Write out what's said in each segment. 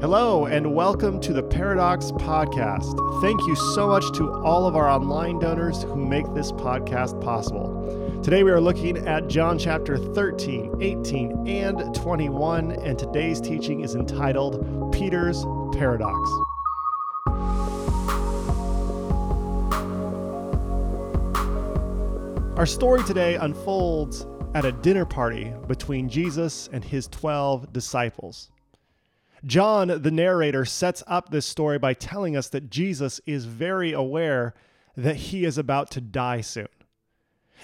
Hello, and welcome to the Paradox Podcast. Thank you so much to all of our online donors who make this podcast possible. Today we are looking at John chapter 13, 18, and 21, and today's teaching is entitled Peter's Paradox. Our story today unfolds at a dinner party between Jesus and his 12 disciples. John, the narrator, sets up this story by telling us that Jesus is very aware that he is about to die soon.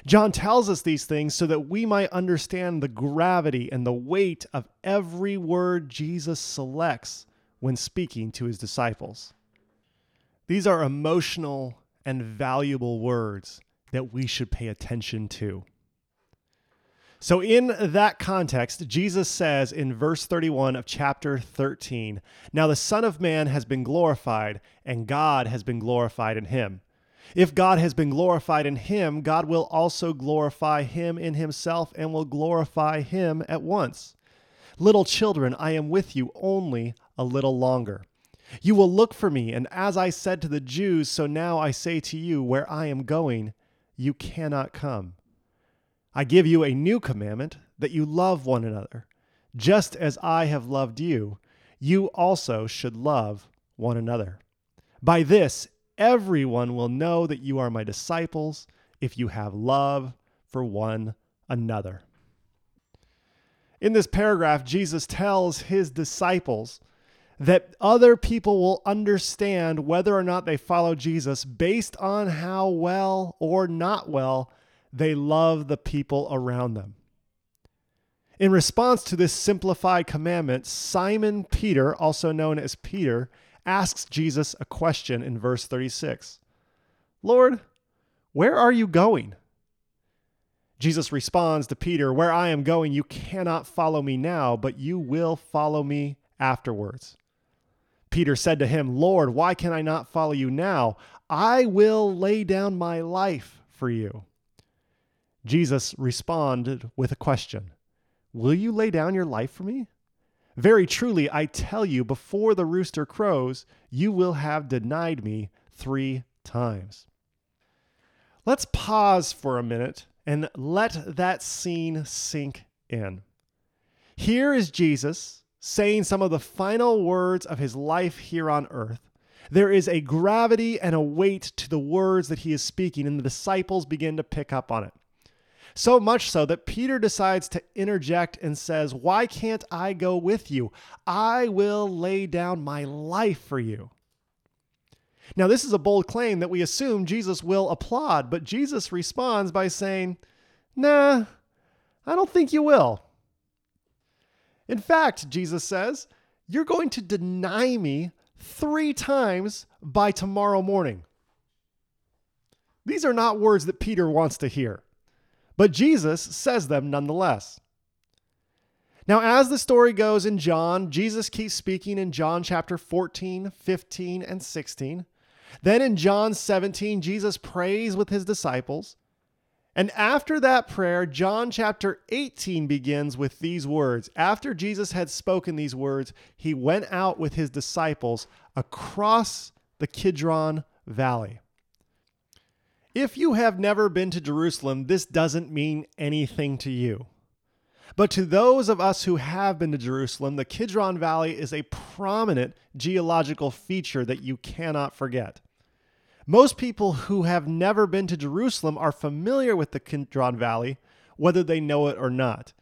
John tells us these things so that we might understand the gravity and the weight of every word Jesus selects when speaking to his disciples. These are emotional and valuable words that we should pay attention to. So, in that context, Jesus says in verse 31 of chapter 13 Now the Son of Man has been glorified, and God has been glorified in him. If God has been glorified in him, God will also glorify him in himself and will glorify him at once. Little children, I am with you only a little longer. You will look for me, and as I said to the Jews, so now I say to you, where I am going, you cannot come. I give you a new commandment that you love one another. Just as I have loved you, you also should love one another. By this, everyone will know that you are my disciples if you have love for one another. In this paragraph, Jesus tells his disciples that other people will understand whether or not they follow Jesus based on how well or not well they love the people around them. In response to this simplified commandment, Simon Peter, also known as Peter, asks Jesus a question in verse 36 Lord, where are you going? Jesus responds to Peter, Where I am going, you cannot follow me now, but you will follow me afterwards. Peter said to him, Lord, why can I not follow you now? I will lay down my life for you. Jesus responded with a question Will you lay down your life for me? Very truly, I tell you, before the rooster crows, you will have denied me three times. Let's pause for a minute and let that scene sink in. Here is Jesus saying some of the final words of his life here on earth. There is a gravity and a weight to the words that he is speaking, and the disciples begin to pick up on it. So much so that Peter decides to interject and says, Why can't I go with you? I will lay down my life for you. Now, this is a bold claim that we assume Jesus will applaud, but Jesus responds by saying, Nah, I don't think you will. In fact, Jesus says, You're going to deny me three times by tomorrow morning. These are not words that Peter wants to hear but Jesus says them nonetheless. Now, as the story goes in John, Jesus keeps speaking in John chapter 14, 15, and 16. Then in John 17, Jesus prays with his disciples. And after that prayer, John chapter 18 begins with these words. After Jesus had spoken these words, he went out with his disciples across the Kidron Valley. If you have never been to Jerusalem, this doesn't mean anything to you. But to those of us who have been to Jerusalem, the Kidron Valley is a prominent geological feature that you cannot forget. Most people who have never been to Jerusalem are familiar with the Kidron Valley, whether they know it or not,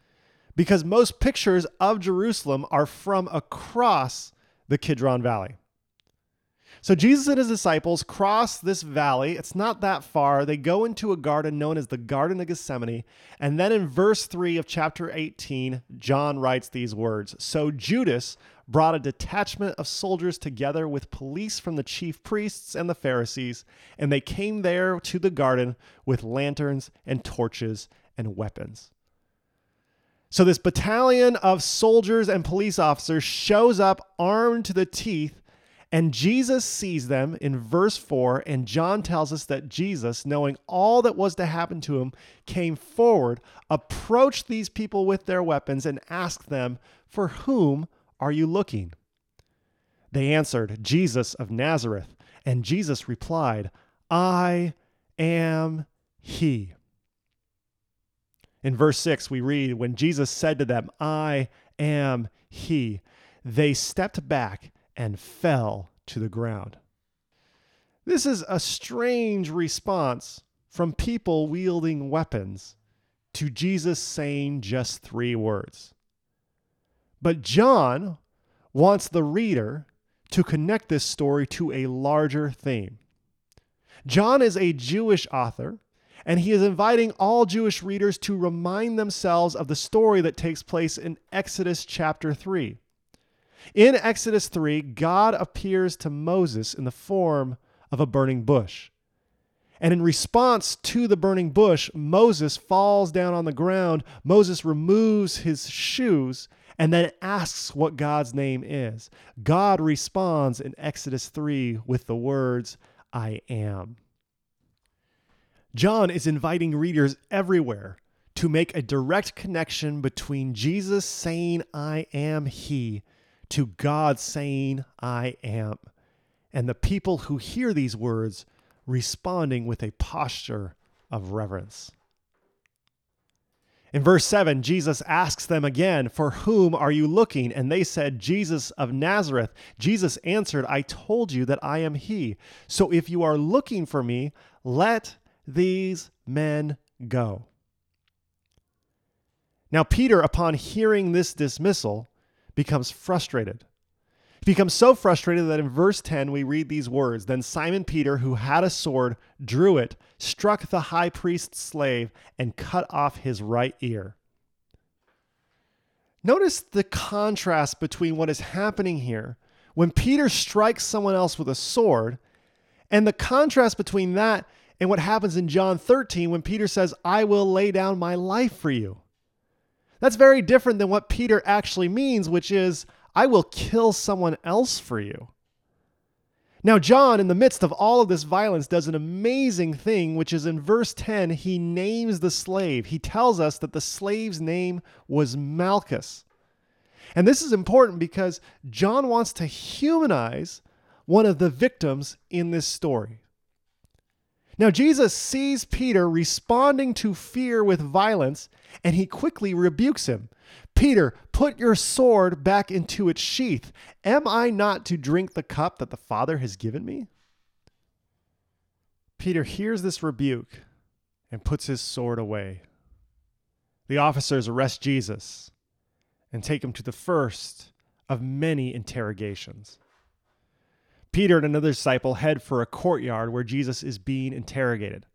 because most pictures of Jerusalem are from across the Kidron Valley. So Jesus and his disciples cross this valley. It's not that far. They go into a garden known as the Garden of Gethsemane. And then in verse 3 of chapter 18, John writes these words So Judas brought a detachment of soldiers together with police from the chief priests and the Pharisees, and they came there to the garden with lanterns and torches and weapons. So, this battalion of soldiers and police officers shows up armed to the teeth and Jesus sees them in verse 4, and John tells us that Jesus, knowing all that was to happen to him, came forward, approached these people with their weapons, and asked them, For whom are you looking? They answered, Jesus of Nazareth. And Jesus replied, I am he. In verse 6, we read, When Jesus said to them, I am he, they stepped back and fell to the ground. This is a strange response from people wielding weapons to Jesus saying just three words. But John wants the reader to connect this story to a larger theme. John is a Jewish author, and he is inviting all Jewish readers to remind themselves of the story that takes place in Exodus chapter 3. In Exodus 3, God appears to Moses in the form of a burning bush. And in response to the burning bush, Moses falls down on the ground. Moses removes his shoes and then asks what God's name is. God responds in Exodus 3 with the words, I am. John is inviting readers everywhere to make a direct connection between Jesus saying, I am He, to God saying, I am, and the people who hear these words responding with a posture of reverence. In verse 7, Jesus asks them again, For whom are you looking? And they said, Jesus of Nazareth. Jesus answered, I told you that I am he. So if you are looking for me, let these men go. Now, Peter, upon hearing this dismissal, becomes frustrated. He becomes so frustrated that in verse 10 we read these words Then Simon Peter, who had a sword, drew it, struck the high priest's slave, and cut off his right ear. Notice the contrast between what is happening here when Peter strikes someone else with a sword, and the contrast between that and what happens in John 13 when Peter says, I will lay down my life for you. That's very different than what Peter actually means, which is, I will kill someone else for you. Now, John, in the midst of all of this violence, does an amazing thing, which is in verse 10, he names the slave. He tells us that the slave's name was Malchus. And this is important because John wants to humanize one of the victims in this story. Now, Jesus sees Peter responding to fear with violence, and he quickly rebukes him. Peter, put your sword back into its sheath. Am I not to drink the cup that the Father has given me? Peter hears this rebuke and puts his sword away. The officers arrest Jesus and take him to the first of many interrogations. Peter and another disciple head for a courtyard where Jesus is being interrogated.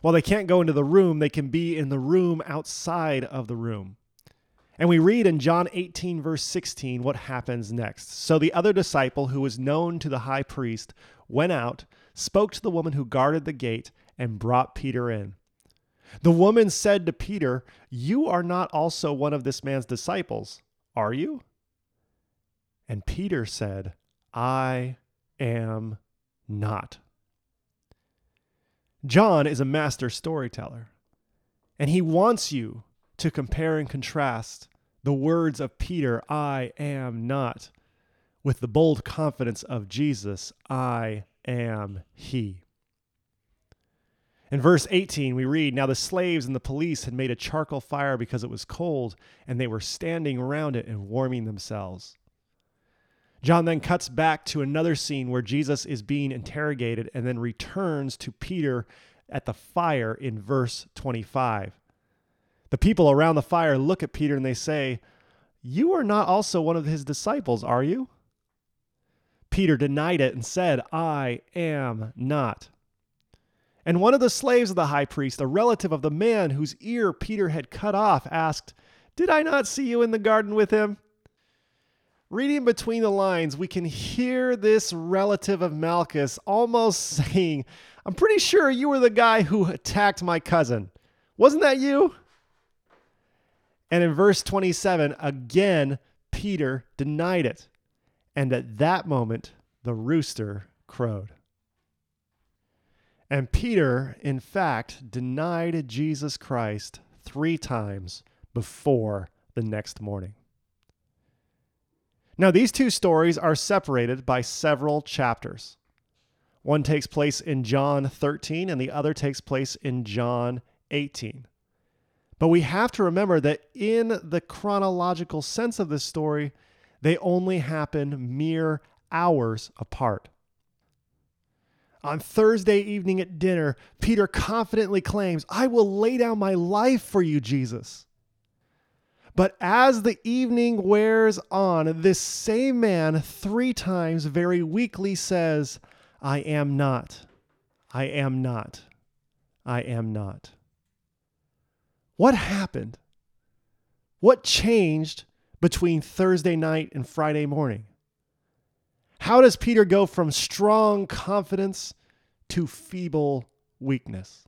While they can't go into the room, they can be in the room outside of the room. And we read in John 18, verse 16, what happens next. So the other disciple, who was known to the high priest, went out, spoke to the woman who guarded the gate, and brought Peter in. The woman said to Peter, You are not also one of this man's disciples, are you? And Peter said, I am not. John is a master storyteller, and he wants you to compare and contrast the words of Peter, I am not, with the bold confidence of Jesus, I am he. In verse 18, we read Now the slaves and the police had made a charcoal fire because it was cold, and they were standing around it and warming themselves. John then cuts back to another scene where Jesus is being interrogated and then returns to Peter at the fire in verse 25. The people around the fire look at Peter and they say, You are not also one of his disciples, are you? Peter denied it and said, I am not. And one of the slaves of the high priest, a relative of the man whose ear Peter had cut off, asked, Did I not see you in the garden with him? Reading between the lines, we can hear this relative of Malchus almost saying, I'm pretty sure you were the guy who attacked my cousin. Wasn't that you? And in verse 27, again, Peter denied it. And at that moment, the rooster crowed. And Peter, in fact, denied Jesus Christ three times before the next morning. Now, these two stories are separated by several chapters. One takes place in John 13, and the other takes place in John 18. But we have to remember that in the chronological sense of this story, they only happen mere hours apart. On Thursday evening at dinner, Peter confidently claims, I will lay down my life for you, Jesus. But as the evening wears on, this same man three times very weakly says, I am not, I am not, I am not. What happened? What changed between Thursday night and Friday morning? How does Peter go from strong confidence to feeble weakness?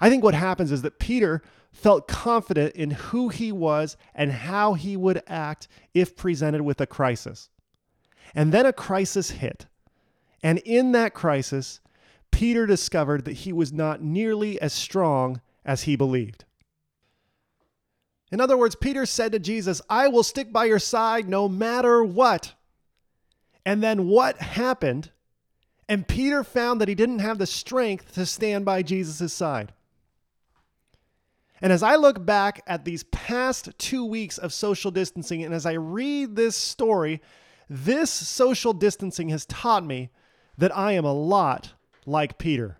I think what happens is that Peter felt confident in who he was and how he would act if presented with a crisis. And then a crisis hit. And in that crisis, Peter discovered that he was not nearly as strong as he believed. In other words, Peter said to Jesus, I will stick by your side no matter what. And then what happened? And Peter found that he didn't have the strength to stand by Jesus' side. And as I look back at these past two weeks of social distancing, and as I read this story, this social distancing has taught me that I am a lot like Peter.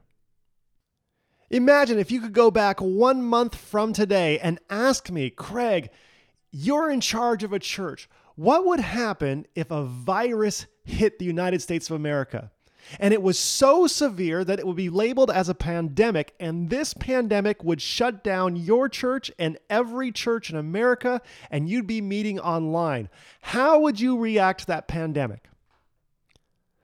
Imagine if you could go back one month from today and ask me, Craig, you're in charge of a church. What would happen if a virus hit the United States of America? And it was so severe that it would be labeled as a pandemic, and this pandemic would shut down your church and every church in America, and you'd be meeting online. How would you react to that pandemic?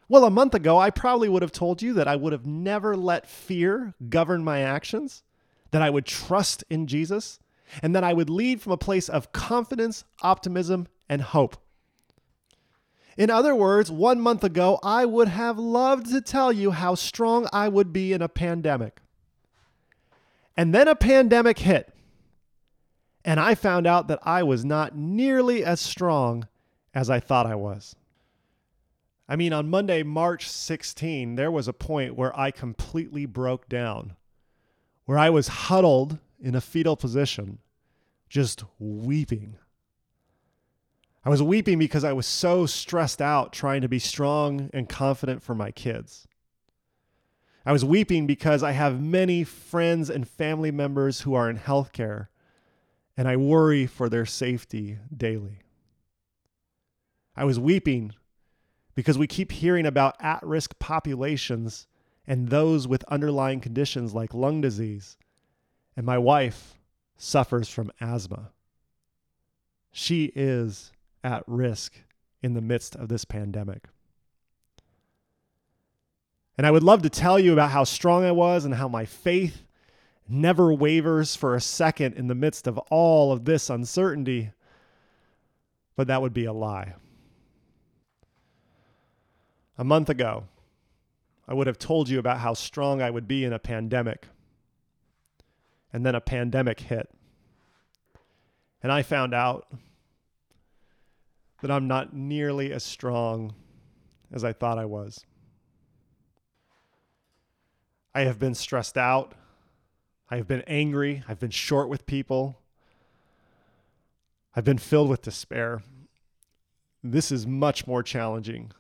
Well, a month ago, I probably would have told you that I would have never let fear govern my actions, that I would trust in Jesus, and that I would lead from a place of confidence, optimism, and hope. In other words, one month ago, I would have loved to tell you how strong I would be in a pandemic. And then a pandemic hit, and I found out that I was not nearly as strong as I thought I was. I mean, on Monday, March 16, there was a point where I completely broke down, where I was huddled in a fetal position, just weeping. I was weeping because I was so stressed out trying to be strong and confident for my kids. I was weeping because I have many friends and family members who are in healthcare, and I worry for their safety daily. I was weeping because we keep hearing about at risk populations and those with underlying conditions like lung disease, and my wife suffers from asthma. She is at risk in the midst of this pandemic. And I would love to tell you about how strong I was and how my faith never wavers for a second in the midst of all of this uncertainty, but that would be a lie. A month ago, I would have told you about how strong I would be in a pandemic. And then a pandemic hit. And I found out that I'm not nearly as strong as I thought I was. I have been stressed out. I have been angry. I've been short with people. I've been filled with despair. This is much more challenging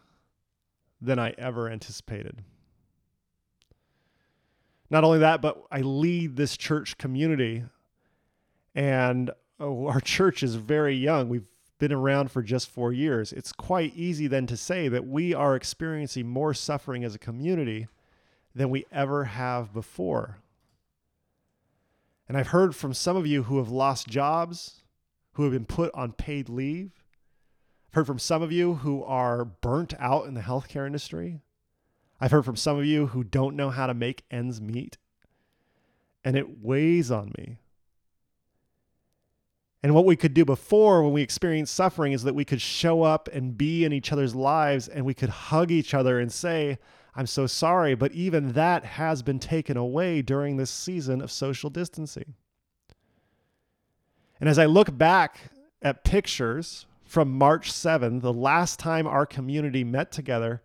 than I ever anticipated. Not only that, but I lead this church community, and oh, our church is very young. We've been around for just four years, it's quite easy then to say that we are experiencing more suffering as a community than we ever have before. And I've heard from some of you who have lost jobs, who have been put on paid leave. I've heard from some of you who are burnt out in the healthcare industry. I've heard from some of you who don't know how to make ends meet. And it weighs on me. And what we could do before when we experienced suffering is that we could show up and be in each other's lives and we could hug each other and say, I'm so sorry. But even that has been taken away during this season of social distancing. And as I look back at pictures from March 7th, the last time our community met together,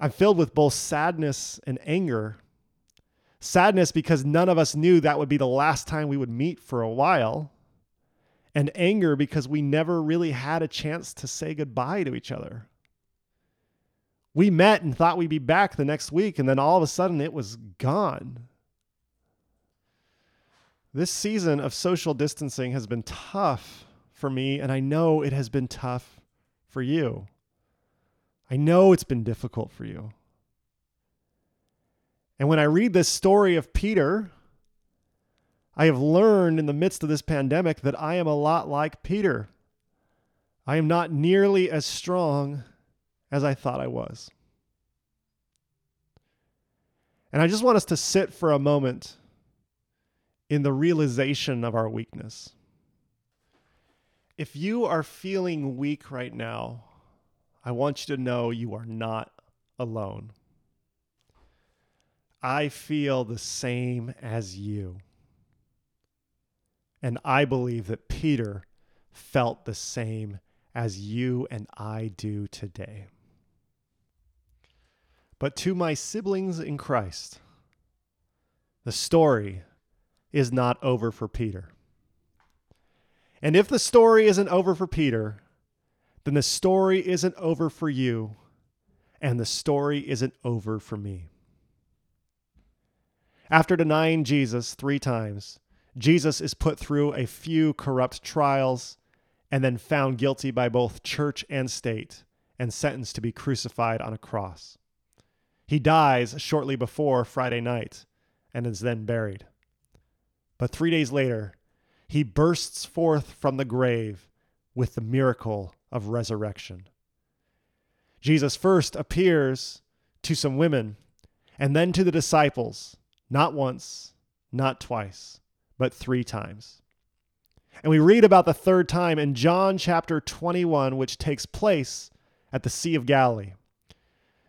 I'm filled with both sadness and anger. Sadness because none of us knew that would be the last time we would meet for a while, and anger because we never really had a chance to say goodbye to each other. We met and thought we'd be back the next week, and then all of a sudden it was gone. This season of social distancing has been tough for me, and I know it has been tough for you. I know it's been difficult for you. And when I read this story of Peter, I have learned in the midst of this pandemic that I am a lot like Peter. I am not nearly as strong as I thought I was. And I just want us to sit for a moment in the realization of our weakness. If you are feeling weak right now, I want you to know you are not alone. I feel the same as you. And I believe that Peter felt the same as you and I do today. But to my siblings in Christ, the story is not over for Peter. And if the story isn't over for Peter, then the story isn't over for you, and the story isn't over for me. After denying Jesus three times, Jesus is put through a few corrupt trials and then found guilty by both church and state and sentenced to be crucified on a cross. He dies shortly before Friday night and is then buried. But three days later, he bursts forth from the grave with the miracle of resurrection. Jesus first appears to some women and then to the disciples, not once, not twice, but three times. And we read about the third time in John chapter 21, which takes place at the Sea of Galilee.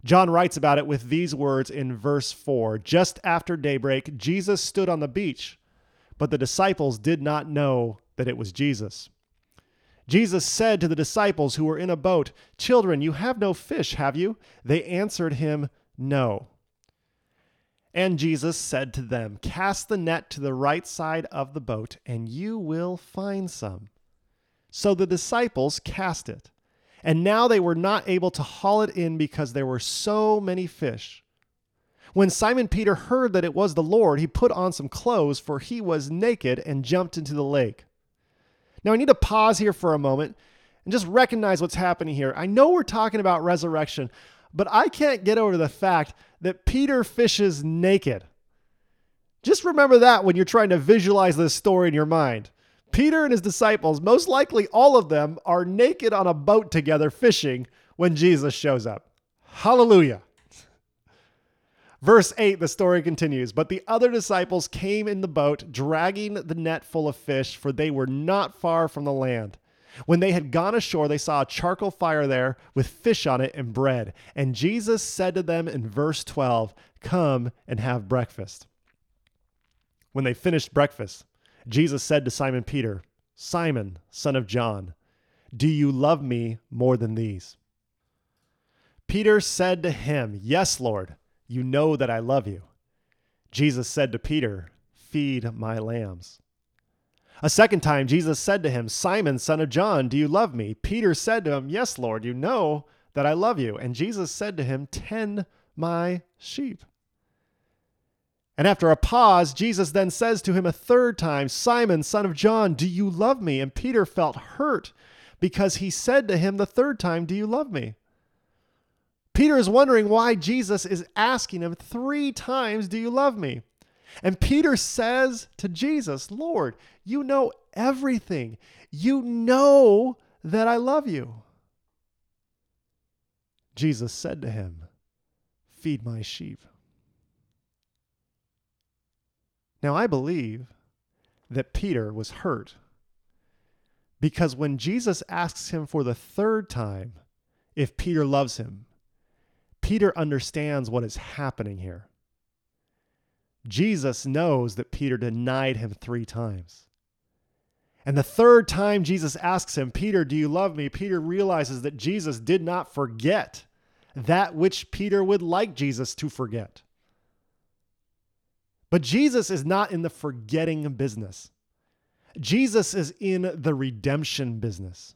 John writes about it with these words in verse 4 Just after daybreak, Jesus stood on the beach, but the disciples did not know that it was Jesus. Jesus said to the disciples who were in a boat, Children, you have no fish, have you? They answered him, No. And Jesus said to them, Cast the net to the right side of the boat, and you will find some. So the disciples cast it. And now they were not able to haul it in because there were so many fish. When Simon Peter heard that it was the Lord, he put on some clothes, for he was naked, and jumped into the lake. Now, I need to pause here for a moment and just recognize what's happening here. I know we're talking about resurrection, but I can't get over the fact that Peter fishes naked. Just remember that when you're trying to visualize this story in your mind. Peter and his disciples, most likely all of them, are naked on a boat together fishing when Jesus shows up. Hallelujah. Verse 8, the story continues. But the other disciples came in the boat, dragging the net full of fish, for they were not far from the land. When they had gone ashore, they saw a charcoal fire there with fish on it and bread. And Jesus said to them in verse 12, Come and have breakfast. When they finished breakfast, Jesus said to Simon Peter, Simon, son of John, do you love me more than these? Peter said to him, Yes, Lord. You know that I love you. Jesus said to Peter, Feed my lambs. A second time, Jesus said to him, Simon, son of John, do you love me? Peter said to him, Yes, Lord, you know that I love you. And Jesus said to him, Tend my sheep. And after a pause, Jesus then says to him a third time, Simon, son of John, do you love me? And Peter felt hurt because he said to him the third time, Do you love me? Peter is wondering why Jesus is asking him three times, Do you love me? And Peter says to Jesus, Lord, you know everything. You know that I love you. Jesus said to him, Feed my sheep. Now, I believe that Peter was hurt because when Jesus asks him for the third time if Peter loves him, Peter understands what is happening here. Jesus knows that Peter denied him three times. And the third time Jesus asks him, Peter, do you love me? Peter realizes that Jesus did not forget that which Peter would like Jesus to forget. But Jesus is not in the forgetting business. Jesus is in the redemption business.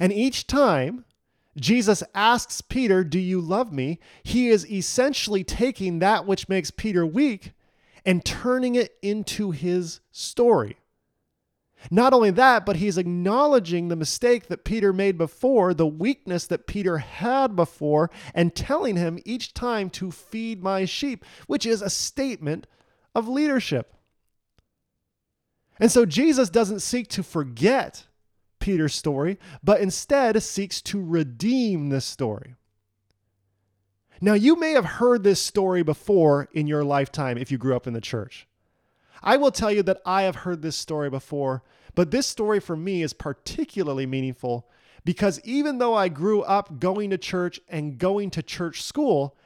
And each time Jesus asks Peter, Do you love me? he is essentially taking that which makes Peter weak and turning it into his story. Not only that, but he's acknowledging the mistake that Peter made before, the weakness that Peter had before, and telling him each time to feed my sheep, which is a statement of leadership. And so Jesus doesn't seek to forget Peter's story, but instead seeks to redeem this story. Now, you may have heard this story before in your lifetime if you grew up in the church. I will tell you that I have heard this story before, but this story for me is particularly meaningful because even though I grew up going to church and going to church school,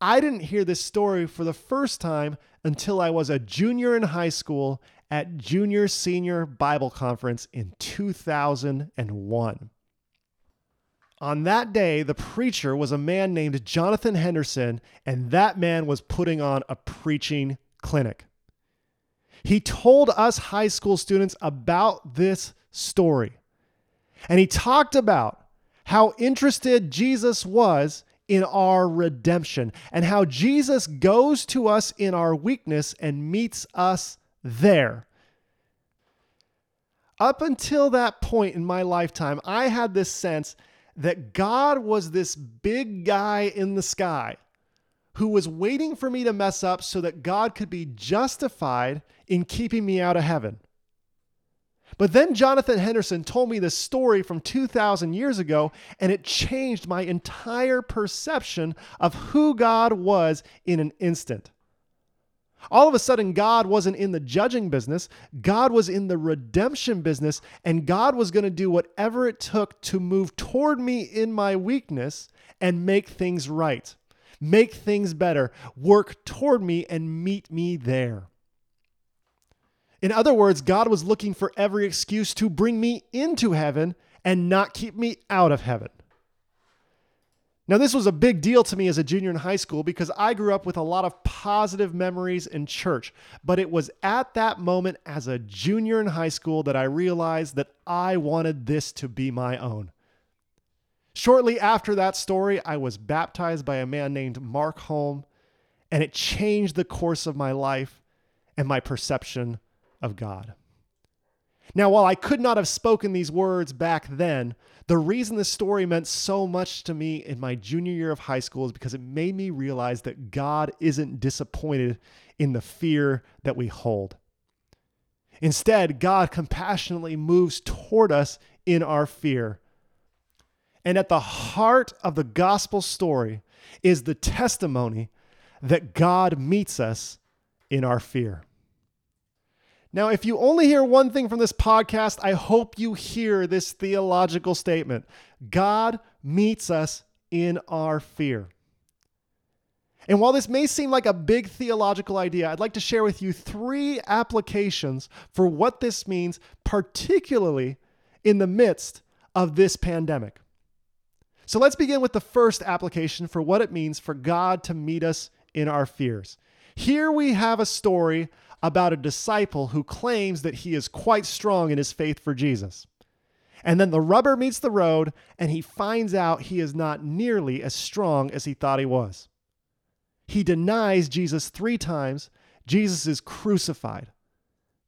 I didn't hear this story for the first time until I was a junior in high school at Junior Senior Bible Conference in 2001. On that day, the preacher was a man named Jonathan Henderson, and that man was putting on a preaching clinic. He told us high school students about this story. And he talked about how interested Jesus was in our redemption and how Jesus goes to us in our weakness and meets us there. Up until that point in my lifetime, I had this sense that God was this big guy in the sky who was waiting for me to mess up so that God could be justified in keeping me out of heaven. But then Jonathan Henderson told me this story from 2,000 years ago, and it changed my entire perception of who God was in an instant. All of a sudden, God wasn't in the judging business. God was in the redemption business, and God was going to do whatever it took to move toward me in my weakness and make things right make things better, work toward me, and meet me there. In other words, God was looking for every excuse to bring me into heaven and not keep me out of heaven. Now, this was a big deal to me as a junior in high school because I grew up with a lot of positive memories in church. But it was at that moment as a junior in high school that I realized that I wanted this to be my own. Shortly after that story, I was baptized by a man named Mark Holm, and it changed the course of my life and my perception of God. Now, while I could not have spoken these words back then, the reason this story meant so much to me in my junior year of high school is because it made me realize that God isn't disappointed in the fear that we hold. Instead, God compassionately moves toward us in our fear and at the heart of the gospel story is the testimony that God meets us in our fear. Now, if you only hear one thing from this podcast, I hope you hear this theological statement God meets us in our fear. And while this may seem like a big theological idea, I'd like to share with you three applications for what this means, particularly in the midst of this pandemic. So let's begin with the first application for what it means for God to meet us in our fears. Here we have a story about a disciple who claims that he is quite strong in his faith for Jesus. And then the rubber meets the road, and he finds out he is not nearly as strong as he thought he was. He denies Jesus three times. Jesus is crucified.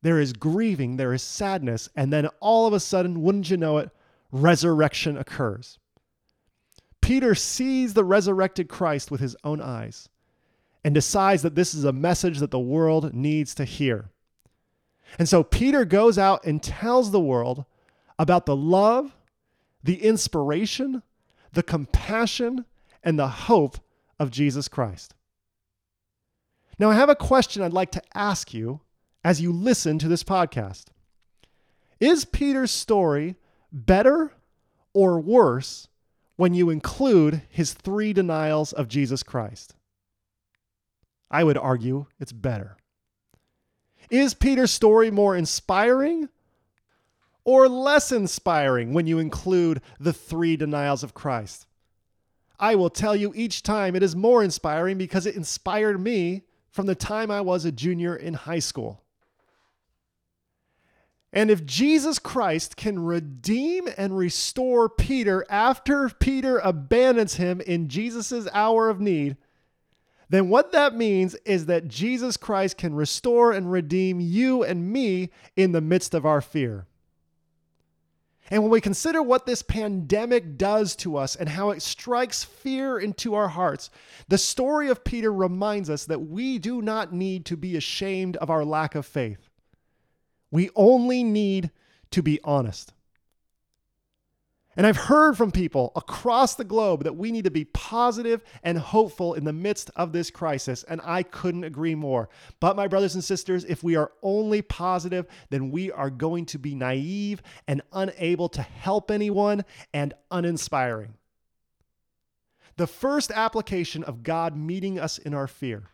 There is grieving, there is sadness, and then all of a sudden, wouldn't you know it, resurrection occurs. Peter sees the resurrected Christ with his own eyes and decides that this is a message that the world needs to hear. And so Peter goes out and tells the world about the love, the inspiration, the compassion, and the hope of Jesus Christ. Now, I have a question I'd like to ask you as you listen to this podcast. Is Peter's story better or worse when you include his three denials of Jesus Christ? I would argue it's better. Is Peter's story more inspiring or less inspiring when you include the three denials of Christ? I will tell you each time it is more inspiring because it inspired me from the time I was a junior in high school. And if Jesus Christ can redeem and restore Peter after Peter abandons him in Jesus' hour of need, then what that means is that Jesus Christ can restore and redeem you and me in the midst of our fear. And when we consider what this pandemic does to us and how it strikes fear into our hearts, the story of Peter reminds us that we do not need to be ashamed of our lack of faith. We only need to be honest. And I've heard from people across the globe that we need to be positive and hopeful in the midst of this crisis, and I couldn't agree more. But, my brothers and sisters, if we are only positive, then we are going to be naive and unable to help anyone and uninspiring. The first application of God meeting us in our fear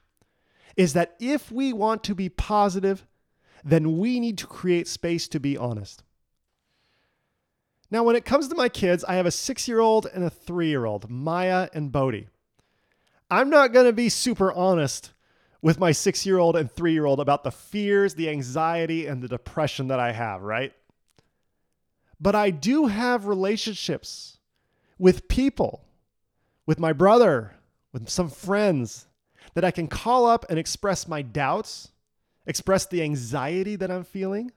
is that if we want to be positive, then we need to create space to be honest. Now, when it comes to my kids, I have a six year old and a three year old, Maya and Bodhi. I'm not going to be super honest with my six year old and three year old about the fears, the anxiety, and the depression that I have, right? But I do have relationships with people, with my brother, with some friends that I can call up and express my doubts express the anxiety that I'm feeling,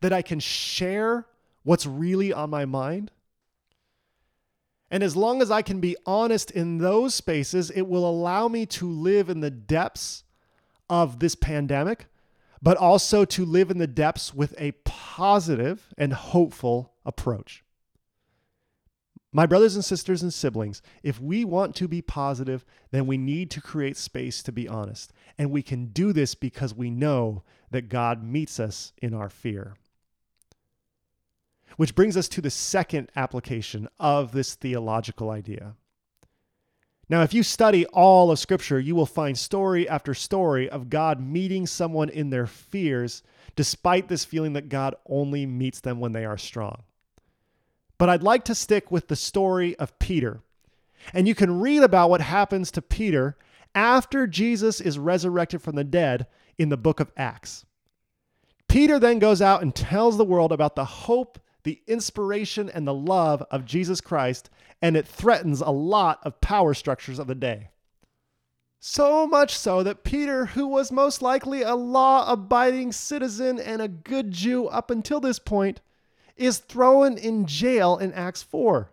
that I can share what's really on my mind. And as long as I can be honest in those spaces, it will allow me to live in the depths of this pandemic, but also to live in the depths with a positive and hopeful approach. My brothers and sisters and siblings, if we want to be positive, then we need to create space to be honest. And we can do this because we know that God meets us in our fear. Which brings us to the second application of this theological idea. Now, if you study all of Scripture, you will find story after story of God meeting someone in their fears, despite this feeling that God only meets them when they are strong. But I'd like to stick with the story of Peter. And you can read about what happens to Peter after Jesus is resurrected from the dead in the book of Acts. Peter then goes out and tells the world about the hope, the inspiration, and the love of Jesus Christ, and it threatens a lot of power structures of the day. So much so that Peter, who was most likely a law abiding citizen and a good Jew up until this point, is thrown in jail in Acts 4.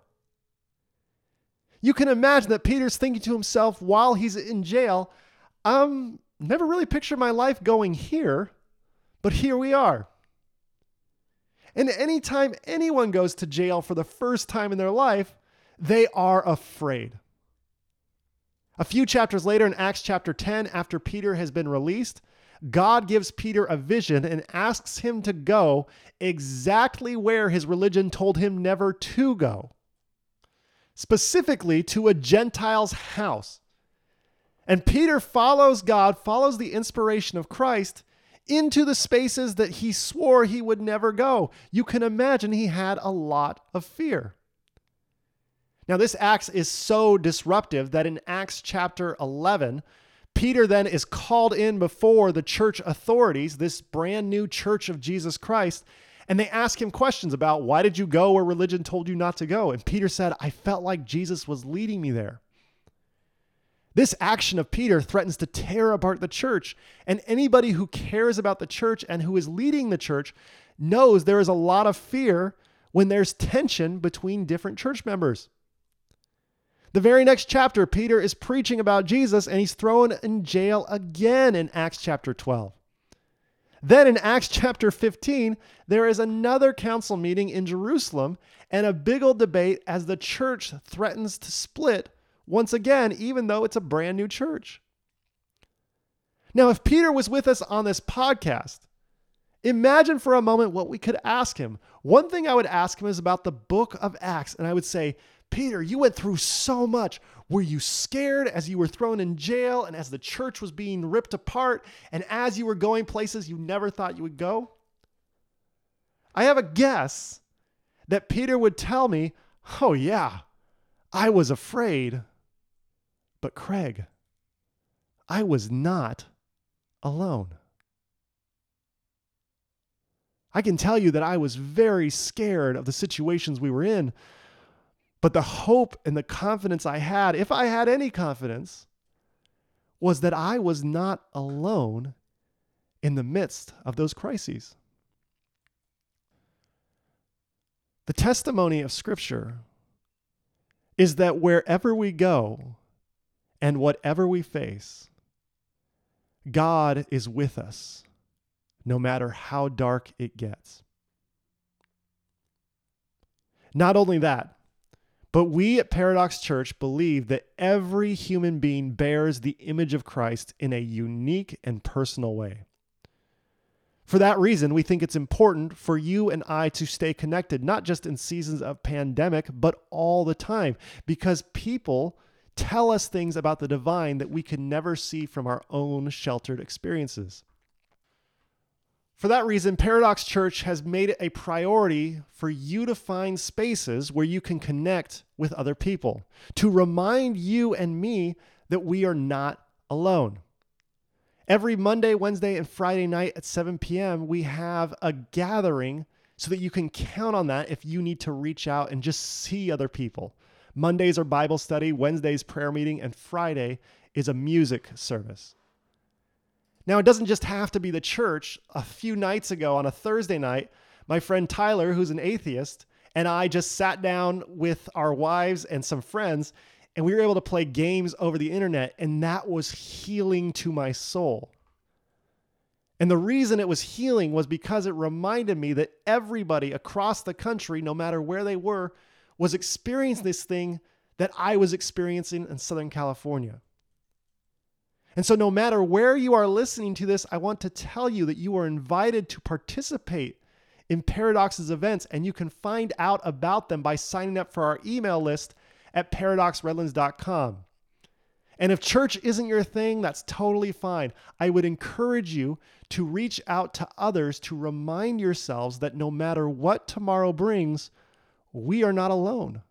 You can imagine that Peter's thinking to himself while he's in jail, um, never really pictured my life going here, but here we are. And anytime anyone goes to jail for the first time in their life, they are afraid. A few chapters later in Acts chapter 10, after Peter has been released, God gives Peter a vision and asks him to go exactly where his religion told him never to go, specifically to a Gentile's house. And Peter follows God, follows the inspiration of Christ into the spaces that he swore he would never go. You can imagine he had a lot of fear. Now, this Acts is so disruptive that in Acts chapter 11, Peter then is called in before the church authorities, this brand new church of Jesus Christ, and they ask him questions about why did you go where religion told you not to go? And Peter said, I felt like Jesus was leading me there. This action of Peter threatens to tear apart the church, and anybody who cares about the church and who is leading the church knows there is a lot of fear when there's tension between different church members. The very next chapter, Peter is preaching about Jesus and he's thrown in jail again in Acts chapter 12. Then in Acts chapter 15, there is another council meeting in Jerusalem and a big old debate as the church threatens to split once again, even though it's a brand new church. Now, if Peter was with us on this podcast, imagine for a moment what we could ask him. One thing I would ask him is about the book of Acts, and I would say, Peter, you went through so much. Were you scared as you were thrown in jail and as the church was being ripped apart and as you were going places you never thought you would go? I have a guess that Peter would tell me, Oh, yeah, I was afraid. But Craig, I was not alone. I can tell you that I was very scared of the situations we were in, but the hope and the confidence I had, if I had any confidence, was that I was not alone in the midst of those crises. The testimony of Scripture is that wherever we go and whatever we face, God is with us, no matter how dark it gets. Not only that, but we at Paradox Church believe that every human being bears the image of Christ in a unique and personal way. For that reason, we think it's important for you and I to stay connected, not just in seasons of pandemic, but all the time, because people tell us things about the divine that we can never see from our own sheltered experiences. For that reason, Paradox Church has made it a priority for you to find spaces where you can connect with other people, to remind you and me that we are not alone. Every Monday, Wednesday, and Friday night at 7 p.m., we have a gathering so that you can count on that if you need to reach out and just see other people. Mondays are Bible study, Wednesdays, prayer meeting, and Friday is a music service. Now, it doesn't just have to be the church. A few nights ago on a Thursday night, my friend Tyler, who's an atheist, and I just sat down with our wives and some friends, and we were able to play games over the internet, and that was healing to my soul. And the reason it was healing was because it reminded me that everybody across the country, no matter where they were, was experiencing this thing that I was experiencing in Southern California. And so, no matter where you are listening to this, I want to tell you that you are invited to participate in Paradox's events, and you can find out about them by signing up for our email list at paradoxredlands.com. And if church isn't your thing, that's totally fine. I would encourage you to reach out to others to remind yourselves that no matter what tomorrow brings, we are not alone.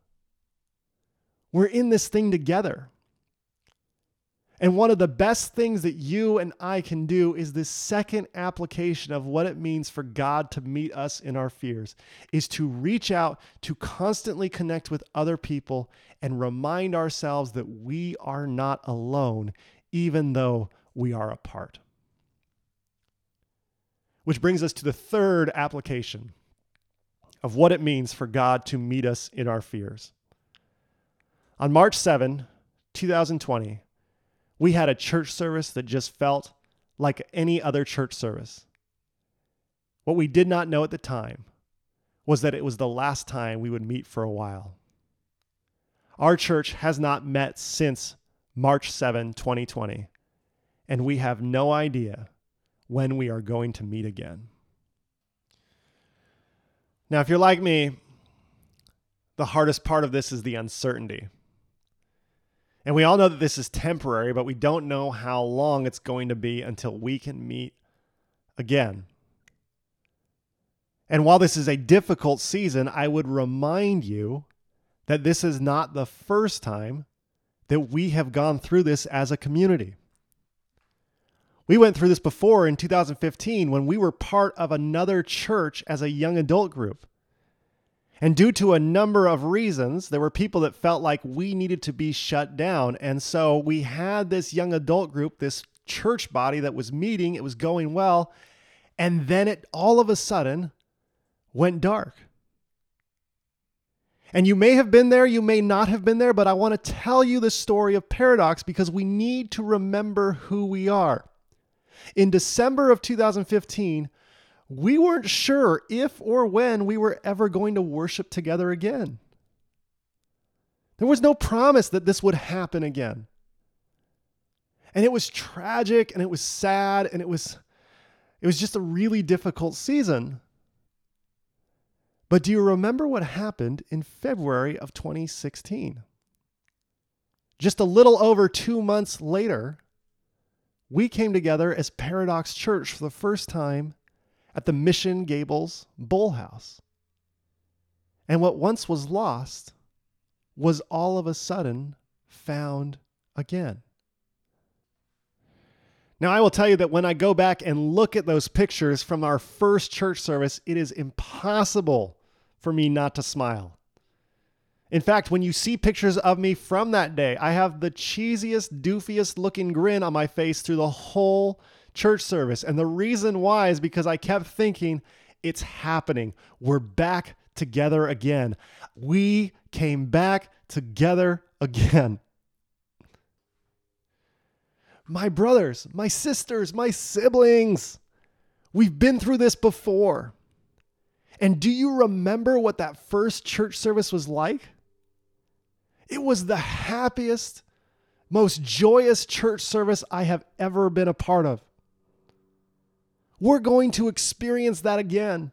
We're in this thing together. And one of the best things that you and I can do is this second application of what it means for God to meet us in our fears is to reach out to constantly connect with other people and remind ourselves that we are not alone, even though we are apart. Which brings us to the third application of what it means for God to meet us in our fears. On March 7, 2020, we had a church service that just felt like any other church service. What we did not know at the time was that it was the last time we would meet for a while. Our church has not met since March 7, 2020, and we have no idea when we are going to meet again. Now, if you're like me, the hardest part of this is the uncertainty. And we all know that this is temporary, but we don't know how long it's going to be until we can meet again. And while this is a difficult season, I would remind you that this is not the first time that we have gone through this as a community. We went through this before in 2015 when we were part of another church as a young adult group. And due to a number of reasons, there were people that felt like we needed to be shut down. And so we had this young adult group, this church body that was meeting, it was going well. And then it all of a sudden went dark. And you may have been there, you may not have been there, but I want to tell you the story of Paradox because we need to remember who we are. In December of 2015, we weren't sure if or when we were ever going to worship together again. There was no promise that this would happen again. And it was tragic and it was sad and it was it was just a really difficult season. But do you remember what happened in February of 2016? Just a little over 2 months later, we came together as Paradox Church for the first time at the Mission Gables Bowl House. And what once was lost was all of a sudden found again. Now, I will tell you that when I go back and look at those pictures from our first church service, it is impossible for me not to smile. In fact, when you see pictures of me from that day, I have the cheesiest, doofiest looking grin on my face through the whole church service. And the reason why is because I kept thinking, it's happening. We're back together again. We came back together again my brothers, my sisters, my siblings. We've been through this before. And do you remember what that first church service was like? It was the happiest, most joyous church service I have ever been a part of. We're going to experience that again.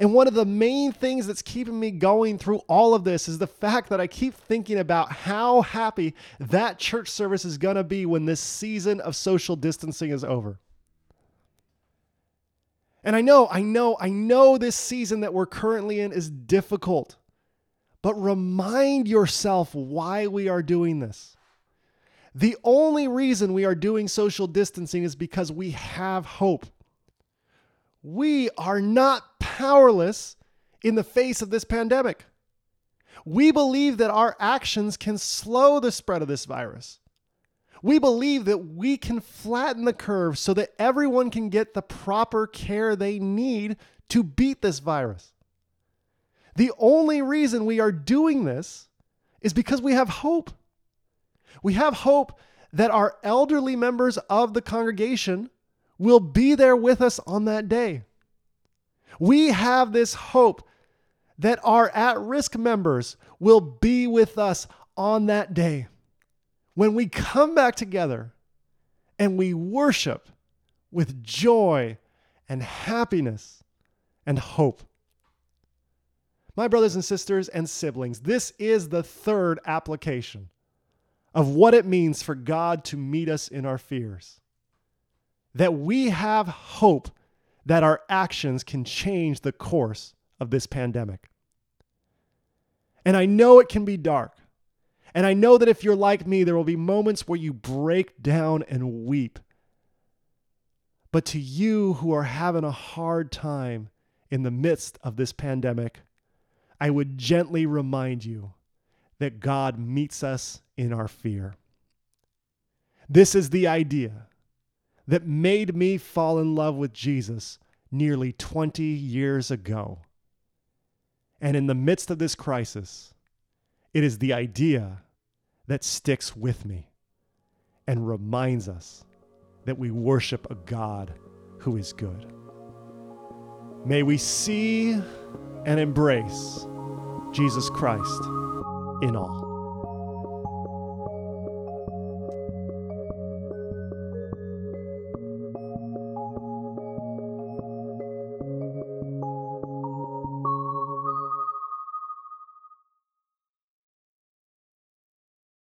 And one of the main things that's keeping me going through all of this is the fact that I keep thinking about how happy that church service is going to be when this season of social distancing is over. And I know, I know, I know this season that we're currently in is difficult, but remind yourself why we are doing this. The only reason we are doing social distancing is because we have hope we are not powerless in the face of this pandemic. We believe that our actions can slow the spread of this virus. We believe that we can flatten the curve so that everyone can get the proper care they need to beat this virus. The only reason we are doing this is because we have hope. We have hope that our elderly members of the congregation will be there with us on that day. We have this hope that our at risk members will be with us on that day. When we come back together and we worship with joy and happiness and hope. My brothers and sisters and siblings, this is the third application of what it means for God to meet us in our fears that we have hope that our actions can change the course of this pandemic. And I know it can be dark. And I know that if you're like me, there will be moments where you break down and weep. But to you who are having a hard time in the midst of this pandemic, I would gently remind you that God meets us in our fear. This is the idea that made me fall in love with Jesus nearly 20 years ago. And in the midst of this crisis, it is the idea that sticks with me and reminds us that we worship a God who is good. May we see and embrace Jesus Christ in all.